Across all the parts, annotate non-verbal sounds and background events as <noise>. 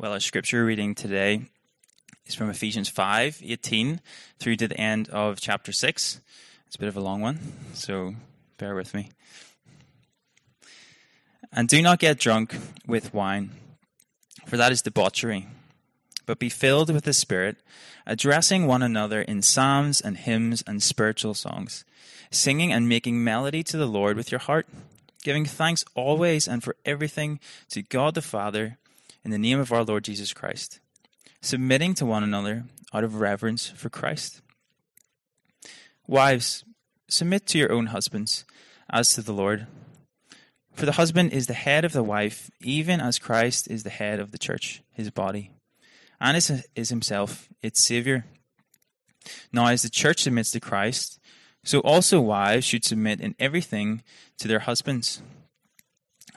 Well, our scripture reading today is from Ephesians 5 18 through to the end of chapter 6. It's a bit of a long one, so bear with me. And do not get drunk with wine, for that is debauchery, but be filled with the Spirit, addressing one another in psalms and hymns and spiritual songs, singing and making melody to the Lord with your heart, giving thanks always and for everything to God the Father in the name of our Lord Jesus Christ, submitting to one another out of reverence for Christ. Wives, submit to your own husbands as to the Lord. For the husband is the head of the wife, even as Christ is the head of the church, his body, and is, is himself its Saviour. Now, as the church submits to Christ, so also wives should submit in everything to their husbands.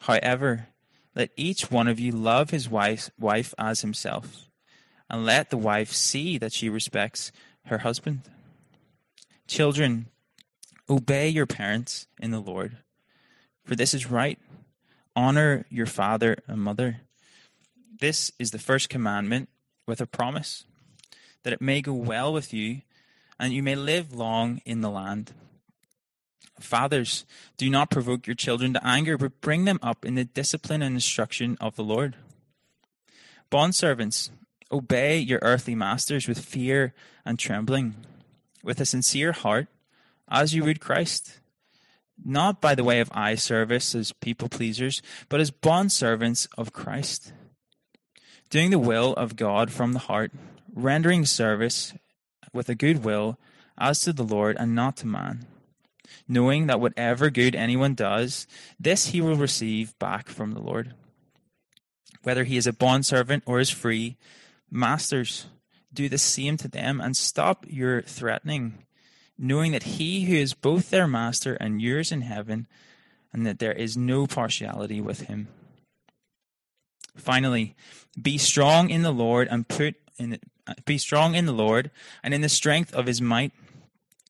However, let each one of you love his wife, wife as himself, and let the wife see that she respects her husband. Children, obey your parents in the Lord, for this is right. Honor your father and mother. This is the first commandment with a promise that it may go well with you and you may live long in the land. Fathers, do not provoke your children to anger, but bring them up in the discipline and instruction of the Lord. Bondservants, obey your earthly masters with fear and trembling, with a sincere heart, as you would Christ, not by the way of eye service as people pleasers, but as bondservants of Christ, doing the will of God from the heart, rendering service with a good will as to the Lord and not to man knowing that whatever good anyone does, this he will receive back from the Lord. Whether he is a bondservant or is free, masters, do the same to them and stop your threatening, knowing that he who is both their master and yours in heaven, and that there is no partiality with him. Finally, be strong in the Lord and put in be strong in the Lord and in the strength of his might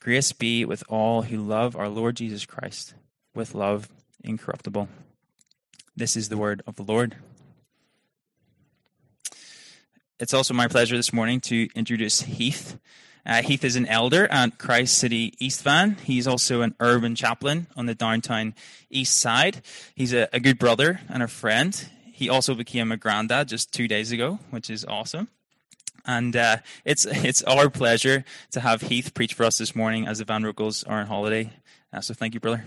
Grace be with all who love our Lord Jesus Christ with love incorruptible. This is the word of the Lord. It's also my pleasure this morning to introduce Heath. Uh, Heath is an elder at Christ City East Van. He's also an urban chaplain on the downtown east side. He's a, a good brother and a friend. He also became a granddad just two days ago, which is awesome. And uh, it's <laughs> it's our pleasure to have Heath preach for us this morning as the Van are on holiday. Uh, so thank you, brother.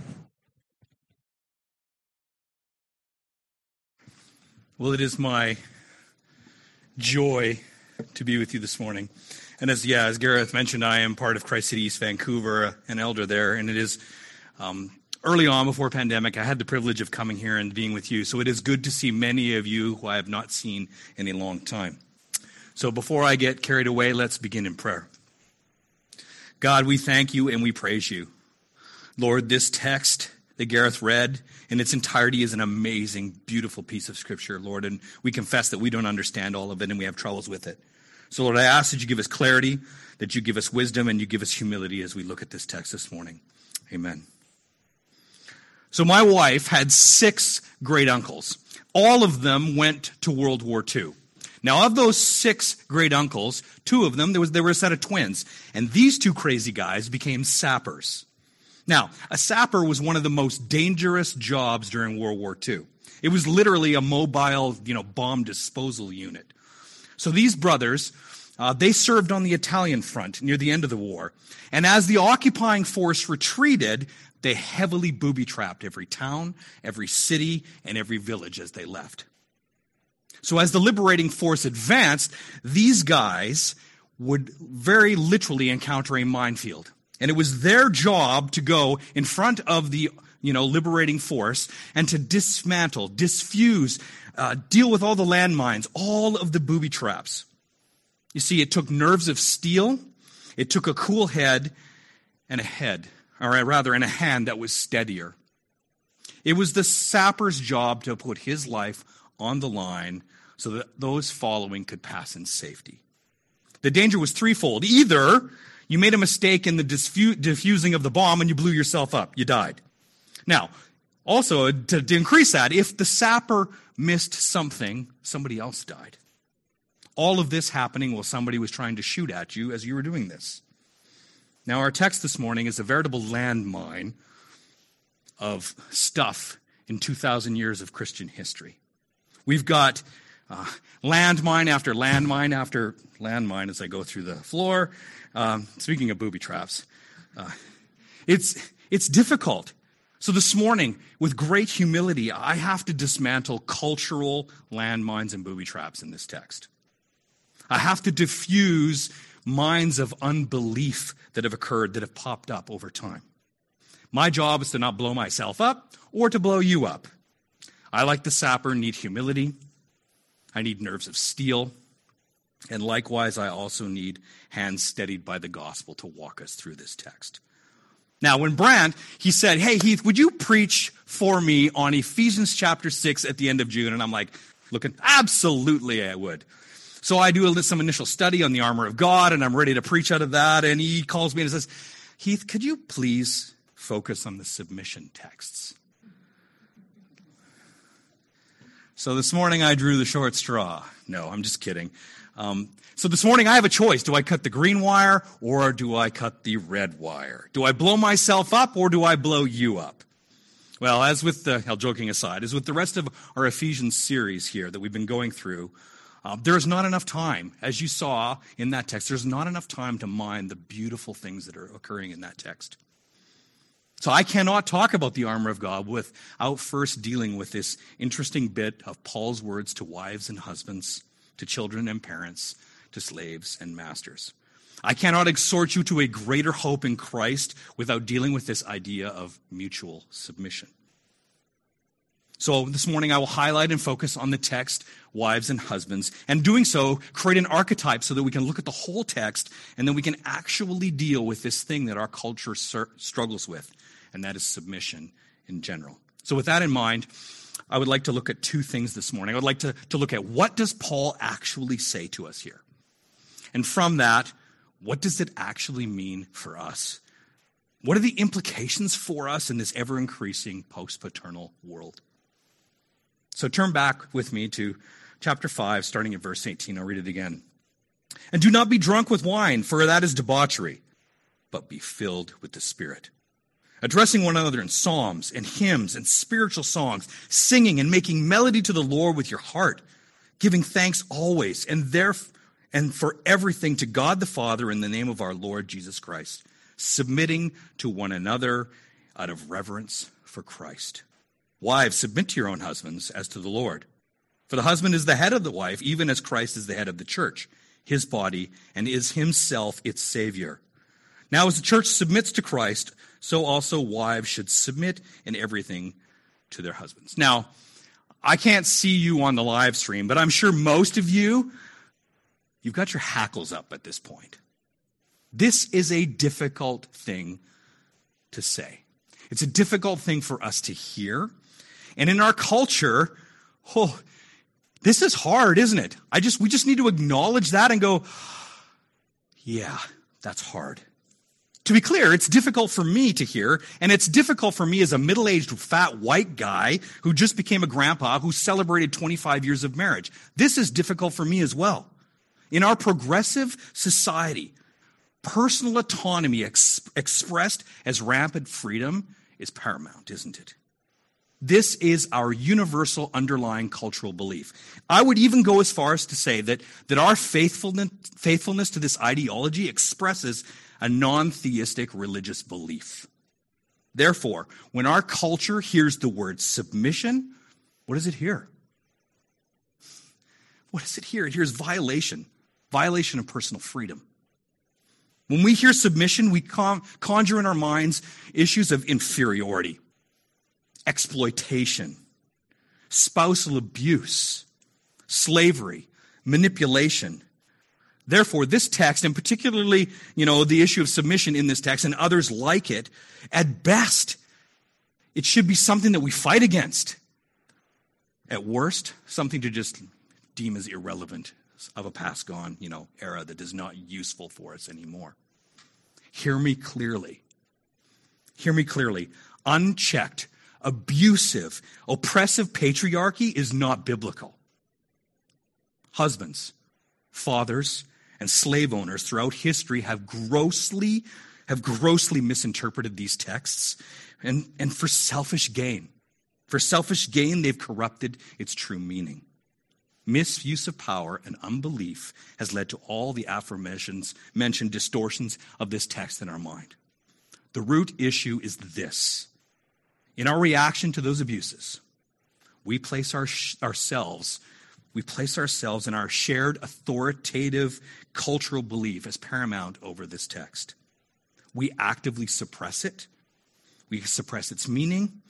Well, it is my joy to be with you this morning. And as yeah, as Gareth mentioned, I am part of Christ City East Vancouver, an elder there, and it is um, early on before pandemic. I had the privilege of coming here and being with you, so it is good to see many of you who I have not seen in a long time. So before I get carried away, let's begin in prayer. God, we thank you and we praise you. Lord, this text that Gareth read in its entirety is an amazing, beautiful piece of scripture, Lord, and we confess that we don't understand all of it and we have troubles with it. So, Lord, I ask that you give us clarity, that you give us wisdom, and you give us humility as we look at this text this morning. Amen. So, my wife had six great uncles. All of them went to World War II. Now, of those six great uncles, two of them, there, was, there were a set of twins. And these two crazy guys became sappers. Now, a sapper was one of the most dangerous jobs during World War II. It was literally a mobile, you know, bomb disposal unit. So these brothers, uh, they served on the Italian front near the end of the war. And as the occupying force retreated, they heavily booby trapped every town, every city, and every village as they left. So as the liberating force advanced, these guys would very literally encounter a minefield. And it was their job to go in front of the you know, liberating force and to dismantle, disfuse, uh, deal with all the landmines, all of the booby traps. You see, it took nerves of steel, it took a cool head and a head, or rather, and a hand that was steadier. It was the sapper's job to put his life on the line so that those following could pass in safety. The danger was threefold. Either you made a mistake in the diffusing of the bomb and you blew yourself up, you died. Now, also, to, to increase that, if the sapper missed something, somebody else died. All of this happening while somebody was trying to shoot at you as you were doing this. Now, our text this morning is a veritable landmine of stuff in 2,000 years of Christian history. We've got uh, landmine after landmine after landmine as I go through the floor. Um, speaking of booby traps, uh, it's, it's difficult so this morning, with great humility, I have to dismantle cultural landmines and booby traps in this text. I have to diffuse minds of unbelief that have occurred, that have popped up over time. My job is to not blow myself up or to blow you up. I, like the sapper, need humility. I need nerves of steel. And likewise, I also need hands steadied by the gospel to walk us through this text. Now, when Brand, he said, Hey, Heath, would you preach for me on Ephesians chapter 6 at the end of June? And I'm like, looking, absolutely, I would. So I do some initial study on the armor of God, and I'm ready to preach out of that. And he calls me and says, Heath, could you please focus on the submission texts? So this morning I drew the short straw. No, I'm just kidding. Um, so this morning I have a choice. Do I cut the green wire or do I cut the red wire? Do I blow myself up or do I blow you up? Well, as with the, hell, joking aside, as with the rest of our Ephesians series here that we've been going through, um, there is not enough time, as you saw in that text, there's not enough time to mine the beautiful things that are occurring in that text. So I cannot talk about the armor of God without first dealing with this interesting bit of Paul's words to wives and husbands, to children and parents, to slaves and masters. I cannot exhort you to a greater hope in Christ without dealing with this idea of mutual submission. So this morning I will highlight and focus on the text, wives and husbands, and doing so, create an archetype so that we can look at the whole text and then we can actually deal with this thing that our culture struggles with, and that is submission in general. So, with that in mind, I would like to look at two things this morning. I would like to, to look at what does Paul actually say to us here? And from that, what does it actually mean for us? What are the implications for us in this ever increasing post paternal world? So turn back with me to chapter 5, starting at verse 18. I'll read it again. And do not be drunk with wine, for that is debauchery, but be filled with the Spirit. Addressing one another in psalms and hymns and spiritual songs, singing and making melody to the Lord with your heart, giving thanks always and there and for everything to God the Father in the name of our Lord Jesus Christ, submitting to one another out of reverence for Christ. Wives, submit to your own husbands as to the Lord. For the husband is the head of the wife, even as Christ is the head of the church, his body, and is himself its Savior. Now, as the church submits to Christ, so also wives should submit in everything to their husbands. Now, I can't see you on the live stream, but I'm sure most of you, you've got your hackles up at this point. This is a difficult thing to say. It's a difficult thing for us to hear. And in our culture, oh, this is hard, isn't it? I just we just need to acknowledge that and go, yeah, that's hard. To be clear, it's difficult for me to hear, and it's difficult for me as a middle aged fat white guy who just became a grandpa who celebrated 25 years of marriage. This is difficult for me as well. In our progressive society, personal autonomy ex- expressed as rampant freedom is paramount, isn't it? This is our universal underlying cultural belief. I would even go as far as to say that, that our faithfulness, faithfulness to this ideology expresses a non theistic religious belief. Therefore, when our culture hears the word submission, what does it hear? What does it hear? It hears violation, violation of personal freedom. When we hear submission, we conjure in our minds issues of inferiority, exploitation, spousal abuse, slavery, manipulation. Therefore, this text, and particularly, you know, the issue of submission in this text and others like it, at best, it should be something that we fight against. At worst, something to just deem as irrelevant of a past gone, you know, era that is not useful for us anymore. Hear me clearly. Hear me clearly. Unchecked abusive, oppressive patriarchy is not biblical. Husbands, fathers, and slave owners throughout history have grossly have grossly misinterpreted these texts and, and for selfish gain. For selfish gain, they've corrupted its true meaning. Misuse of power and unbelief has led to all the aforementioned mentioned distortions of this text in our mind. The root issue is this in our reaction to those abuses, we place our, ourselves we place ourselves in our shared authoritative cultural belief as paramount over this text. We actively suppress it. We suppress its meaning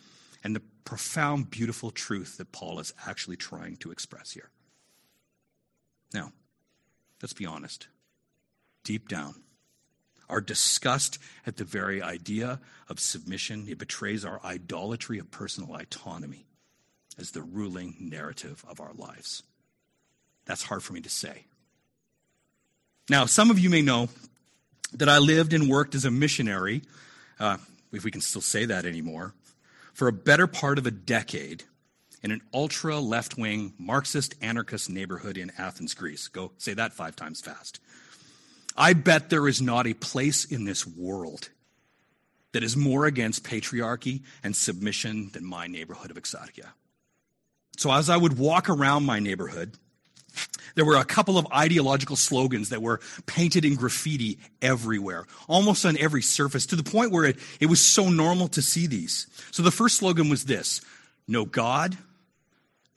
and the profound, beautiful truth that Paul is actually trying to express here. Now, let's be honest. Deep down, our disgust at the very idea of submission. It betrays our idolatry of personal autonomy as the ruling narrative of our lives. That's hard for me to say. Now, some of you may know that I lived and worked as a missionary, uh, if we can still say that anymore, for a better part of a decade in an ultra left wing Marxist anarchist neighborhood in Athens, Greece. Go say that five times fast. I bet there is not a place in this world that is more against patriarchy and submission than my neighborhood of Exarchia. So as I would walk around my neighborhood, there were a couple of ideological slogans that were painted in graffiti everywhere, almost on every surface, to the point where it, it was so normal to see these. So the first slogan was this No God,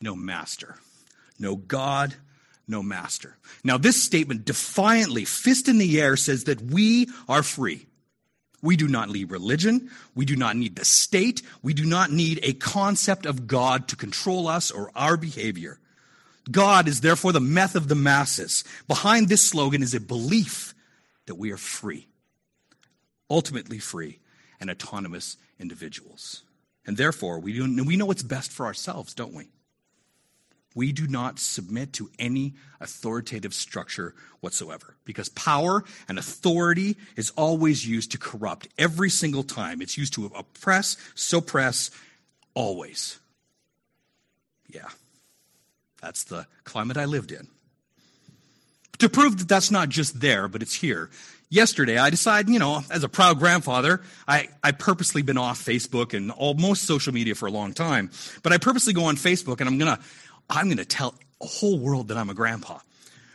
no master. No God, no master. Now, this statement defiantly, fist in the air, says that we are free. We do not need religion. We do not need the state. We do not need a concept of God to control us or our behavior. God is therefore the meth of the masses. Behind this slogan is a belief that we are free, ultimately free and autonomous individuals. And therefore, we, do, we know what's best for ourselves, don't we? We do not submit to any authoritative structure whatsoever because power and authority is always used to corrupt every single time. It's used to oppress, suppress, always. Yeah, that's the climate I lived in. To prove that that's not just there, but it's here, yesterday I decided, you know, as a proud grandfather, I, I purposely been off Facebook and all, most social media for a long time, but I purposely go on Facebook and I'm gonna I'm to tell a whole world that I'm a grandpa.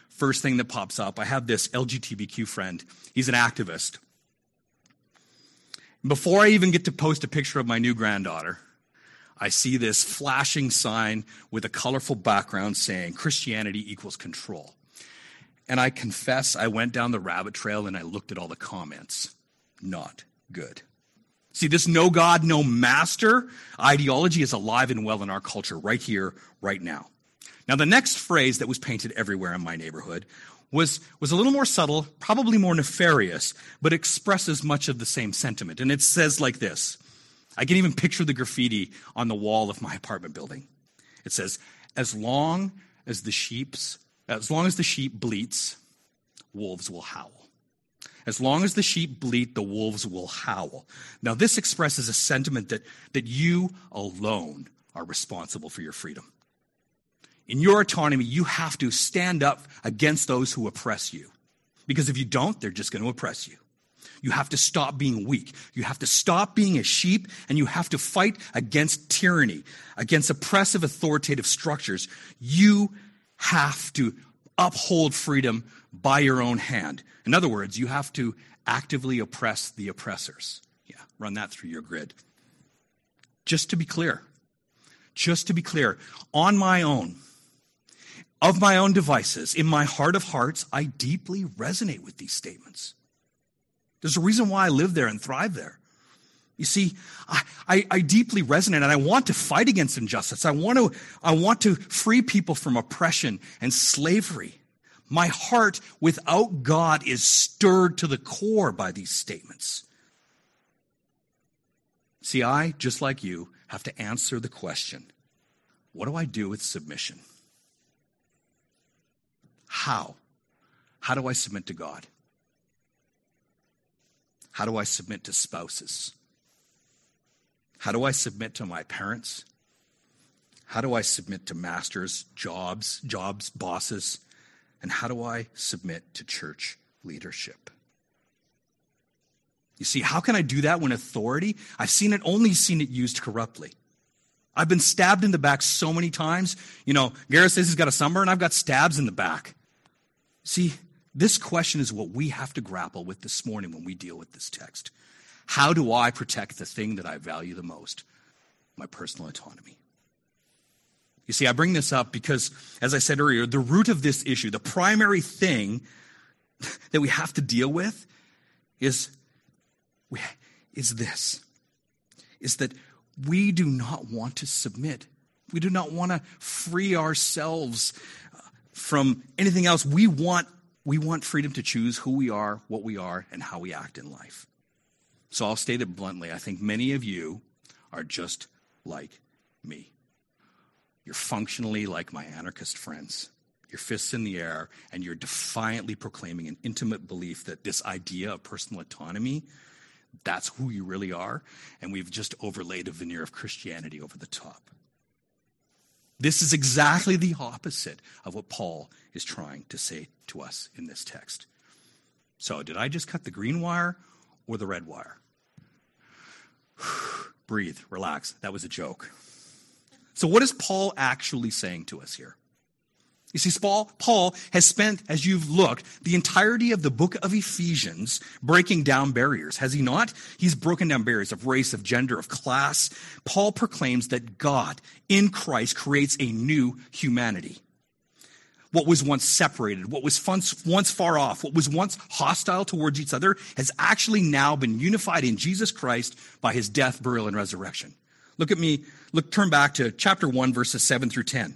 First thing that pops up, I have this LGBTQ friend. He's an activist. Before I even get to post a picture of my new granddaughter, I see this flashing sign with a colorful background saying Christianity equals control. And I confess, I went down the rabbit trail and I looked at all the comments. Not good. See, this no God, no master ideology is alive and well in our culture right here, right now. Now, the next phrase that was painted everywhere in my neighborhood was, was a little more subtle, probably more nefarious, but expresses much of the same sentiment. And it says like this I can even picture the graffiti on the wall of my apartment building. It says, As long as the sheep's, as long as the sheep bleats, wolves will howl. As long as the sheep bleat, the wolves will howl. Now, this expresses a sentiment that, that you alone are responsible for your freedom. In your autonomy, you have to stand up against those who oppress you. Because if you don't, they're just going to oppress you. You have to stop being weak. You have to stop being a sheep and you have to fight against tyranny, against oppressive authoritative structures. You have to uphold freedom by your own hand. In other words, you have to actively oppress the oppressors. Yeah, run that through your grid. Just to be clear, just to be clear, on my own, of my own devices, in my heart of hearts, I deeply resonate with these statements. There's a reason why I live there and thrive there. You see, I, I, I, deeply resonate and I want to fight against injustice. I want to, I want to free people from oppression and slavery. My heart without God is stirred to the core by these statements. See, I, just like you, have to answer the question what do I do with submission? How? How do I submit to God? How do I submit to spouses? How do I submit to my parents? How do I submit to masters, jobs, jobs, bosses? And how do I submit to church leadership? You see, how can I do that when authority? I've seen it, only seen it used corruptly. I've been stabbed in the back so many times. You know, Gareth says he's got a sunburn, I've got stabs in the back. See, this question is what we have to grapple with this morning when we deal with this text. How do I protect the thing that I value the most? My personal autonomy. You see, I bring this up because, as I said earlier, the root of this issue, the primary thing <laughs> that we have to deal with is, is this is that we do not want to submit. We do not want to free ourselves uh, from anything else. We want, we want freedom to choose who we are, what we are, and how we act in life. So I'll state it bluntly. I think many of you are just like me. You're functionally like my anarchist friends. Your fists in the air, and you're defiantly proclaiming an intimate belief that this idea of personal autonomy, that's who you really are, and we've just overlaid a veneer of Christianity over the top. This is exactly the opposite of what Paul is trying to say to us in this text. So, did I just cut the green wire or the red wire? <sighs> Breathe, relax. That was a joke. So, what is Paul actually saying to us here? You see, Paul, Paul has spent, as you've looked, the entirety of the book of Ephesians breaking down barriers, has he not? He's broken down barriers of race, of gender, of class. Paul proclaims that God in Christ creates a new humanity. What was once separated, what was once far off, what was once hostile towards each other has actually now been unified in Jesus Christ by his death, burial, and resurrection. Look at me, look, turn back to chapter 1, verses 7 through 10.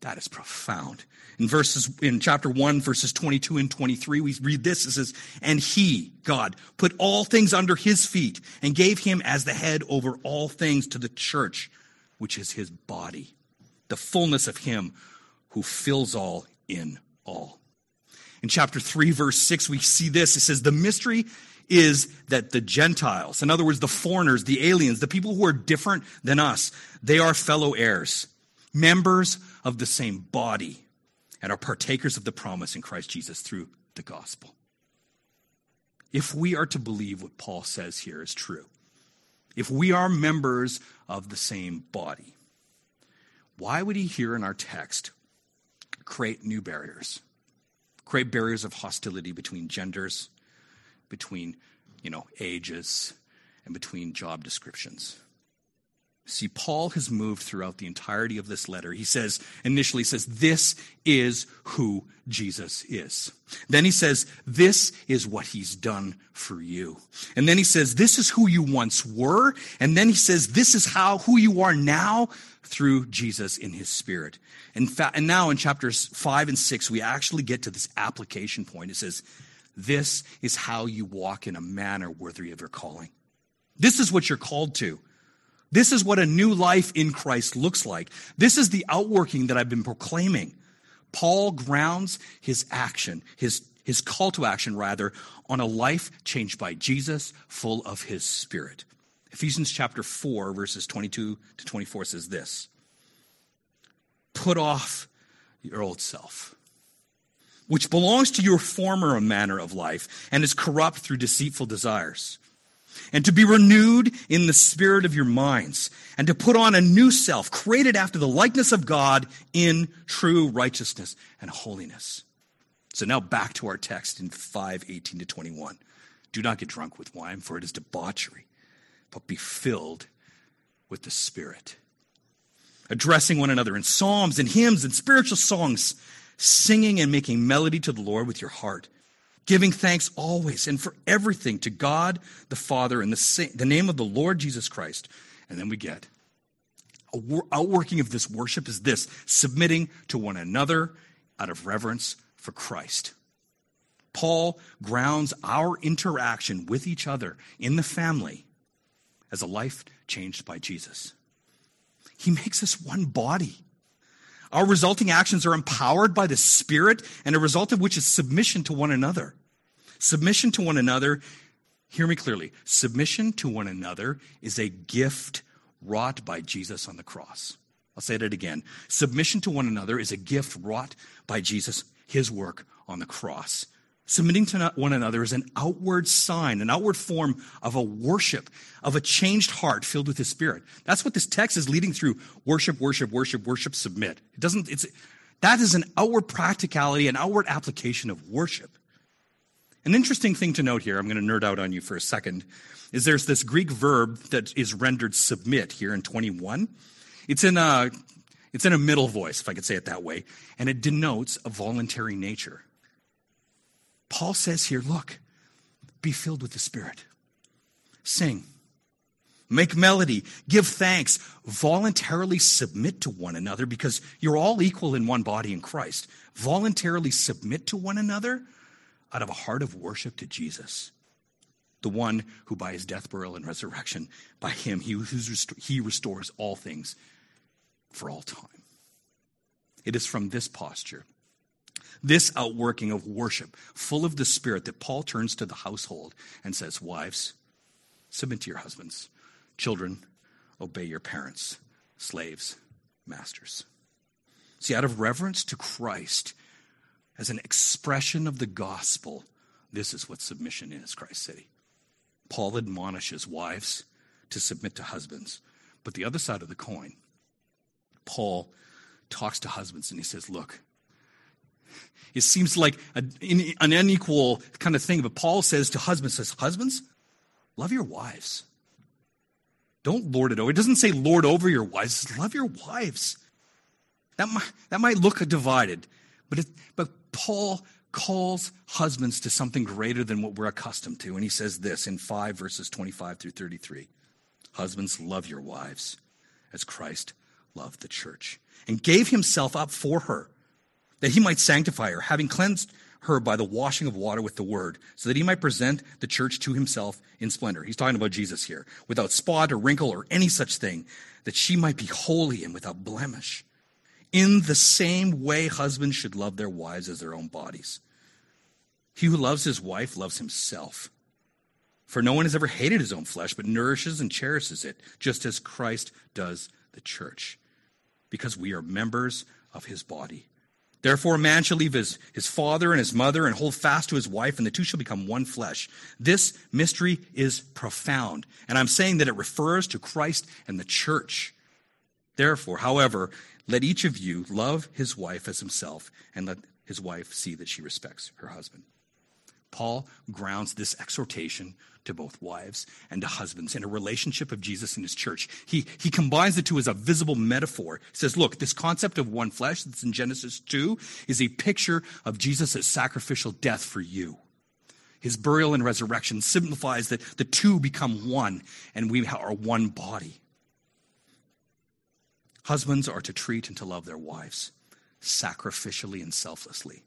That is profound. In verses in chapter 1 verses 22 and 23 we read this it says and he God put all things under his feet and gave him as the head over all things to the church which is his body the fullness of him who fills all in all. In chapter 3 verse 6 we see this it says the mystery is that the Gentiles, in other words, the foreigners, the aliens, the people who are different than us, they are fellow heirs, members of the same body, and are partakers of the promise in Christ Jesus through the gospel. If we are to believe what Paul says here is true, if we are members of the same body, why would he here in our text create new barriers? Create barriers of hostility between genders, between, you know, ages, and between job descriptions. See, Paul has moved throughout the entirety of this letter. He says, initially says, this is who Jesus is. Then he says, this is what he's done for you. And then he says, this is who you once were. And then he says, this is how, who you are now through Jesus in his spirit. In fact, and now in chapters five and six, we actually get to this application point. It says, this is how you walk in a manner worthy of your calling. This is what you're called to. This is what a new life in Christ looks like. This is the outworking that I've been proclaiming. Paul grounds his action, his, his call to action, rather, on a life changed by Jesus, full of his spirit. Ephesians chapter 4, verses 22 to 24 says this Put off your old self which belongs to your former manner of life and is corrupt through deceitful desires. And to be renewed in the spirit of your minds, and to put on a new self, created after the likeness of God in true righteousness and holiness. So now back to our text in 5 18 to 21. Do not get drunk with wine, for it is debauchery, but be filled with the Spirit. Addressing one another in psalms and hymns and spiritual songs singing and making melody to the Lord with your heart, giving thanks always and for everything to God the Father in the, the name of the Lord Jesus Christ. And then we get a outworking of this worship is this submitting to one another out of reverence for Christ. Paul grounds our interaction with each other in the family as a life changed by Jesus. He makes us one body. Our resulting actions are empowered by the Spirit, and a result of which is submission to one another. Submission to one another, hear me clearly, submission to one another is a gift wrought by Jesus on the cross. I'll say that again. Submission to one another is a gift wrought by Jesus, his work on the cross. Submitting to one another is an outward sign, an outward form of a worship, of a changed heart filled with the Spirit. That's what this text is leading through. Worship, worship, worship, worship, submit. It doesn't, it's, that is an outward practicality, an outward application of worship. An interesting thing to note here, I'm going to nerd out on you for a second, is there's this Greek verb that is rendered submit here in 21. It's in a, it's in a middle voice, if I could say it that way, and it denotes a voluntary nature. Paul says here, look, be filled with the Spirit. Sing. Make melody. Give thanks. Voluntarily submit to one another because you're all equal in one body in Christ. Voluntarily submit to one another out of a heart of worship to Jesus, the one who by his death, burial, and resurrection, by him, he, he restores all things for all time. It is from this posture this outworking of worship, full of the Spirit, that Paul turns to the household and says, Wives, submit to your husbands. Children, obey your parents. Slaves, masters. See, out of reverence to Christ, as an expression of the gospel, this is what submission is, Christ City. Paul admonishes wives to submit to husbands. But the other side of the coin, Paul talks to husbands and he says, Look, it seems like a, an unequal kind of thing. But Paul says to husbands, says, husbands, love your wives. Don't lord it over. It doesn't say lord over your wives. Love your wives. That might, that might look divided, but, it, but Paul calls husbands to something greater than what we're accustomed to. And he says this in 5 verses 25 through 33 Husbands, love your wives as Christ loved the church and gave himself up for her, that he might sanctify her, having cleansed her by the washing of water with the word, so that he might present the church to himself in splendor. He's talking about Jesus here, without spot or wrinkle or any such thing, that she might be holy and without blemish. In the same way, husbands should love their wives as their own bodies. He who loves his wife loves himself. For no one has ever hated his own flesh, but nourishes and cherishes it, just as Christ does the church, because we are members of his body. Therefore, man shall leave his, his father and his mother and hold fast to his wife, and the two shall become one flesh. This mystery is profound, and I'm saying that it refers to Christ and the church. Therefore, however, let each of you love his wife as himself, and let his wife see that she respects her husband. Paul grounds this exhortation to both wives and to husbands in a relationship of Jesus and his church. He, he combines the two as a visible metaphor. He says, look, this concept of one flesh that's in Genesis 2 is a picture of Jesus' sacrificial death for you. His burial and resurrection signifies that the two become one and we are one body. Husbands are to treat and to love their wives sacrificially and selflessly.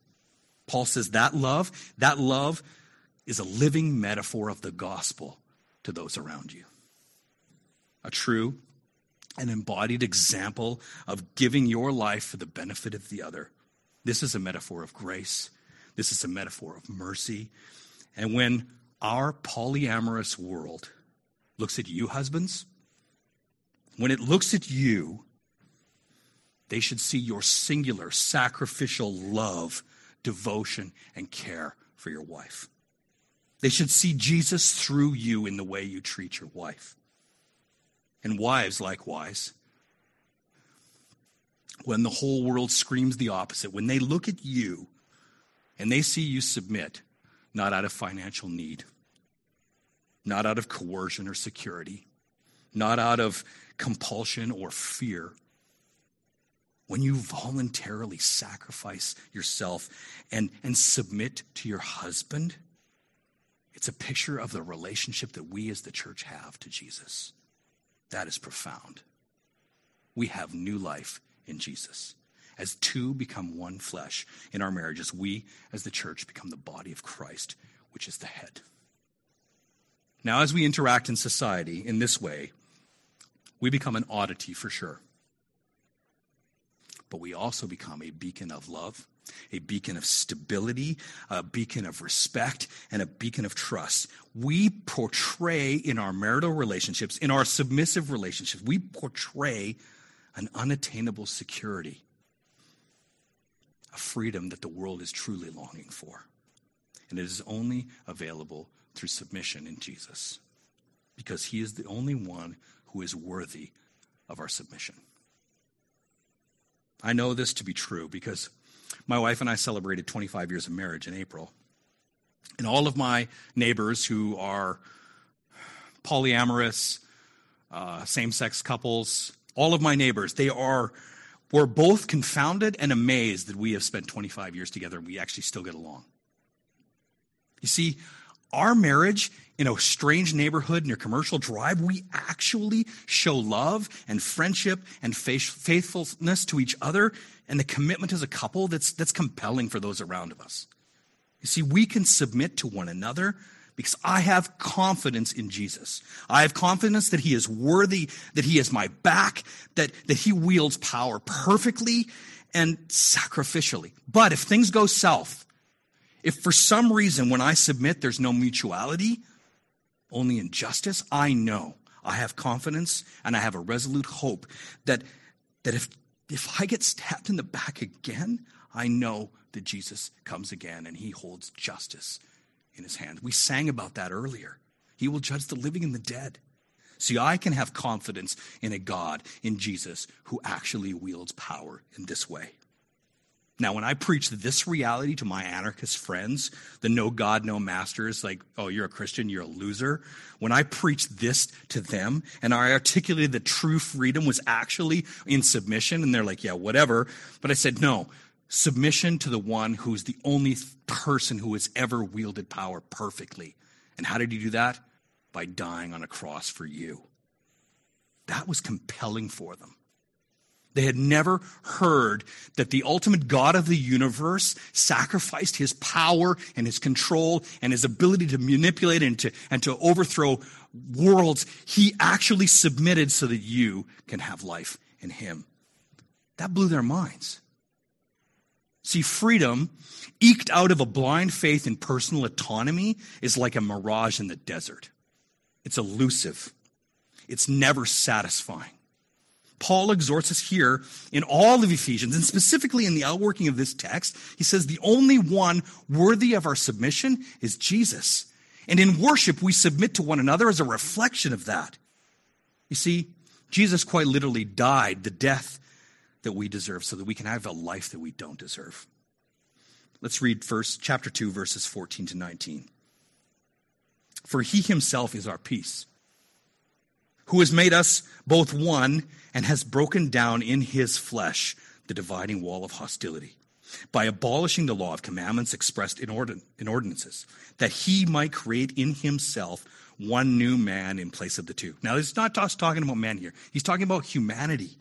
Paul says that love, that love is a living metaphor of the gospel to those around you. A true and embodied example of giving your life for the benefit of the other. This is a metaphor of grace. This is a metaphor of mercy. And when our polyamorous world looks at you, husbands, when it looks at you, they should see your singular sacrificial love devotion, and care for your wife. They should see Jesus through you in the way you treat your wife. And wives, likewise, when the whole world screams the opposite, when they look at you and they see you submit, not out of financial need, not out of coercion or security, not out of compulsion or fear, when you voluntarily sacrifice yourself and, and submit to your husband, it's a picture of the relationship that we as the church have to Jesus. That is profound. We have new life in Jesus. As two become one flesh in our marriages, we as the church become the body of Christ, which is the head. Now, as we interact in society in this way, we become an oddity for sure but we also become a beacon of love, a beacon of stability, a beacon of respect, and a beacon of trust. We portray in our marital relationships, in our submissive relationships, we portray an unattainable security, a freedom that the world is truly longing for. And it is only available through submission in Jesus because he is the only one who is worthy of our submission. I know this to be true because my wife and I celebrated 25 years of marriage in April. And all of my neighbors who are polyamorous, uh, same sex couples, all of my neighbors, they are, were both confounded and amazed that we have spent 25 years together and we actually still get along. You see, our marriage in a strange neighborhood near Commercial Drive, we actually show love and friendship and faithfulness to each other and the commitment as a couple that's, that's compelling for those around us. You see, we can submit to one another because I have confidence in Jesus. I have confidence that he is worthy, that he is my back, that, that he wields power perfectly and sacrificially. But if things go south, if for some reason when I submit there's no mutuality, only injustice, I know, I have confidence and I have a resolute hope that, that if, if I get stabbed in the back again, I know that Jesus comes again and he holds justice in his hand. We sang about that earlier. He will judge the living and the dead. See, I can have confidence in a God, in Jesus, who actually wields power in this way. Now, when I preach this reality to my anarchist friends, the no God, no masters, like, oh, you're a Christian, you're a loser. When I preach this to them and I articulated that true freedom was actually in submission, and they're like, yeah, whatever. But I said, no, submission to the one who's the only person who has ever wielded power perfectly. And how did he do that? By dying on a cross for you. That was compelling for them. They had never heard that the ultimate God of the universe sacrificed his power and his control and his ability to manipulate and to, and to overthrow worlds. He actually submitted so that you can have life in him. That blew their minds. See, freedom eked out of a blind faith in personal autonomy is like a mirage in the desert. It's elusive. It's never satisfying. Paul exhorts us here in all of Ephesians, and specifically in the outworking of this text. He says the only one worthy of our submission is Jesus. And in worship, we submit to one another as a reflection of that. You see, Jesus quite literally died the death that we deserve so that we can have a life that we don't deserve. Let's read first chapter 2 verses 14 to 19. For he himself is our peace who has made us both one and has broken down in his flesh the dividing wall of hostility by abolishing the law of commandments expressed in, ordin- in ordinances, that he might create in himself one new man in place of the two. Now, it's not just talking about men here, he's talking about humanity.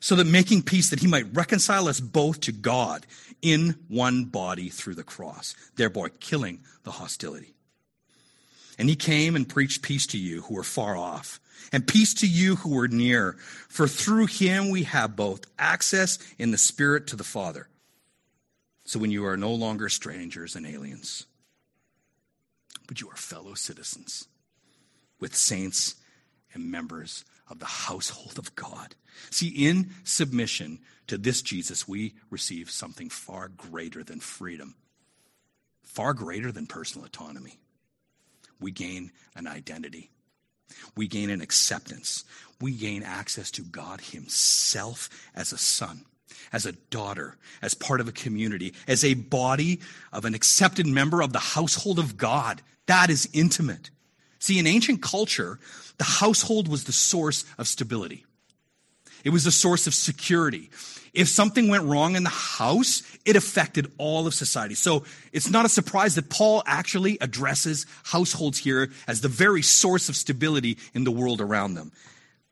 So that making peace, that he might reconcile us both to God in one body through the cross, thereby killing the hostility. And he came and preached peace to you who are far off, and peace to you who are near. For through him we have both access in the Spirit to the Father. So when you are no longer strangers and aliens, but you are fellow citizens with saints and members of the household of God. See, in submission to this Jesus, we receive something far greater than freedom, far greater than personal autonomy we gain an identity. We gain an acceptance. We gain access to God Himself as a son, as a daughter, as part of a community, as a body of an accepted member of the household of God. That is intimate. See, in ancient culture, the household was the source of stability. It was a source of security. If something went wrong in the house, it affected all of society. So it's not a surprise that Paul actually addresses households here as the very source of stability in the world around them.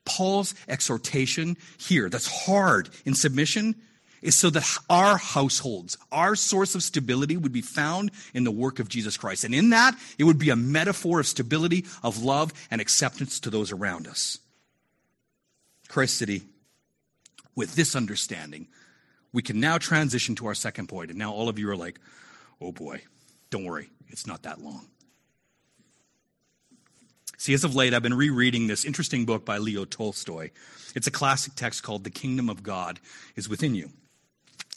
Paul's exhortation here, that's hard in submission, is so that our households, our source of stability would be found in the work of Jesus Christ. And in that, it would be a metaphor of stability, of love, and acceptance to those around us. Christ City with this understanding, we can now transition to our second point. And now all of you are like, oh boy, don't worry, it's not that long. See, as of late, I've been rereading this interesting book by Leo Tolstoy. It's a classic text called The Kingdom of God is Within You.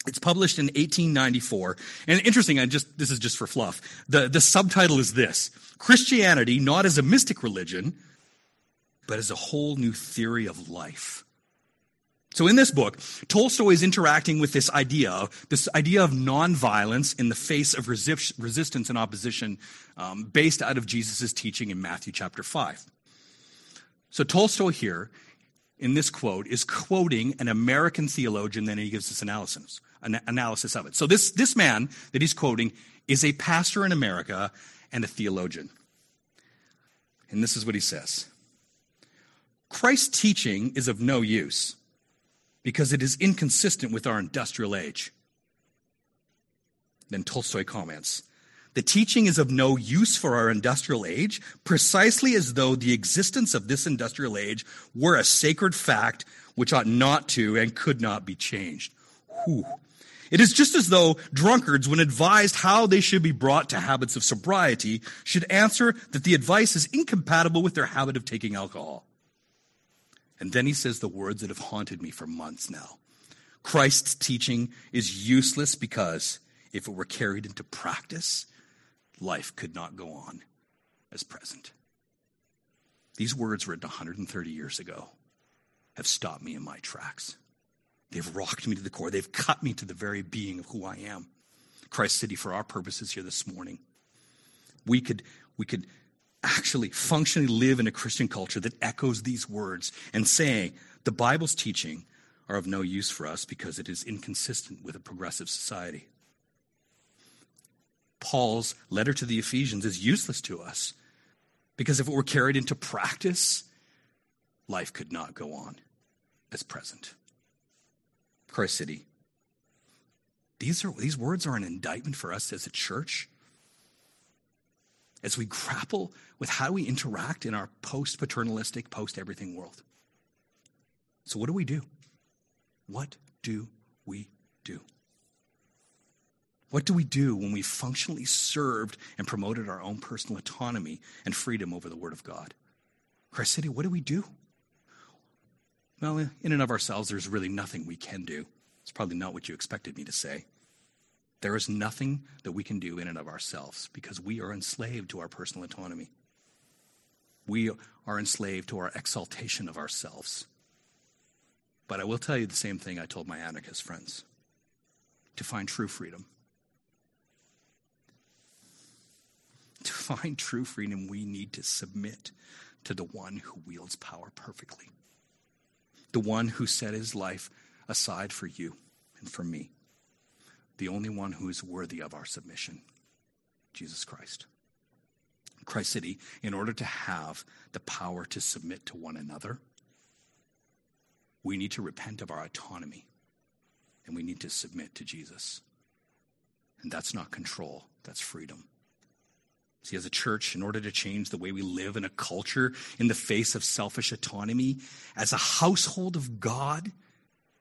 It's published in 1894. And interesting, I just this is just for fluff. The, the subtitle is this Christianity, not as a mystic religion, but as a whole new theory of life. So in this book, Tolstoy is interacting with this idea, this idea of nonviolence in the face of resist, resistance and opposition um, based out of Jesus' teaching in Matthew chapter 5. So Tolstoy here, in this quote, is quoting an American theologian, then he gives this analysis, an analysis of it. So this, this man that he's quoting is a pastor in America and a theologian. And this is what he says. Christ's teaching is of no use because it is inconsistent with our industrial age. Then Tolstoy comments The teaching is of no use for our industrial age, precisely as though the existence of this industrial age were a sacred fact which ought not to and could not be changed. Whew. It is just as though drunkards, when advised how they should be brought to habits of sobriety, should answer that the advice is incompatible with their habit of taking alcohol. And then he says the words that have haunted me for months now. Christ's teaching is useless because if it were carried into practice, life could not go on as present. These words written 130 years ago have stopped me in my tracks. They've rocked me to the core. They've cut me to the very being of who I am. Christ City, for our purposes here this morning, we could, we could actually functionally live in a Christian culture that echoes these words and saying the Bible's teaching are of no use for us because it is inconsistent with a progressive society. Paul's letter to the Ephesians is useless to us because if it were carried into practice, life could not go on as present. Christ City. These, are, these words are an indictment for us as a church as we grapple with how we interact in our post paternalistic, post everything world. So, what do we do? What do we do? What do we do when we functionally served and promoted our own personal autonomy and freedom over the Word of God? Christ City, what do we do? Well, in and of ourselves, there's really nothing we can do. It's probably not what you expected me to say. There is nothing that we can do in and of ourselves because we are enslaved to our personal autonomy. We are enslaved to our exaltation of ourselves. But I will tell you the same thing I told my anarchist friends to find true freedom. <laughs> To find true freedom, we need to submit to the one who wields power perfectly, the one who set his life aside for you and for me the only one who is worthy of our submission Jesus Christ. Christ City, in order to have the power to submit to one another, we need to repent of our autonomy and we need to submit to Jesus. And that's not control, that's freedom. See, as a church, in order to change the way we live in a culture in the face of selfish autonomy, as a household of God,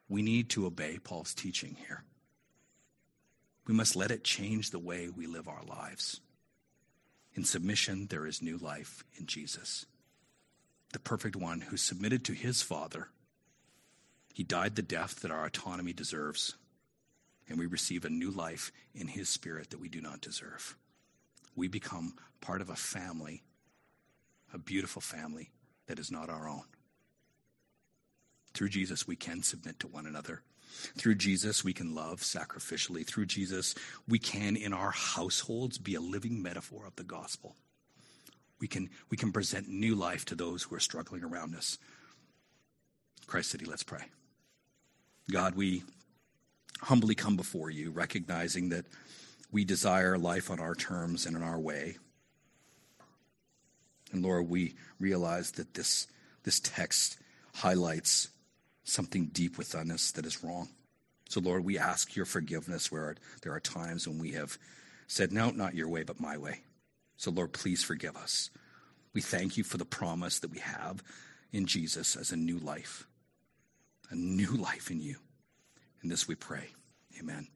we need to obey Paul's teaching here. We must let it change the way we live our lives. In submission, there is new life in Jesus, the perfect one who submitted to his Father. He died the death that our autonomy deserves, and we receive a new life in his spirit that we do not deserve. We become part of a family, a beautiful family that is not our own. Through Jesus, we can submit to one another through Jesus, we can love sacrificially. Through Jesus, we can, in our households, be a living metaphor of the gospel. We can, we can present new life to those who are struggling around us. Christ City, let's pray. God, we humbly come before you, recognizing that we desire life on our terms and in our way. And Lord, we realize that this, this text highlights something deep within us that is wrong. So, Lord, we ask your forgiveness where there are times when we have said, No, not your way, but my way. So, Lord, please forgive us. We thank you for the promise that we have in Jesus as a new life, a new life in you. In this we pray. Amen.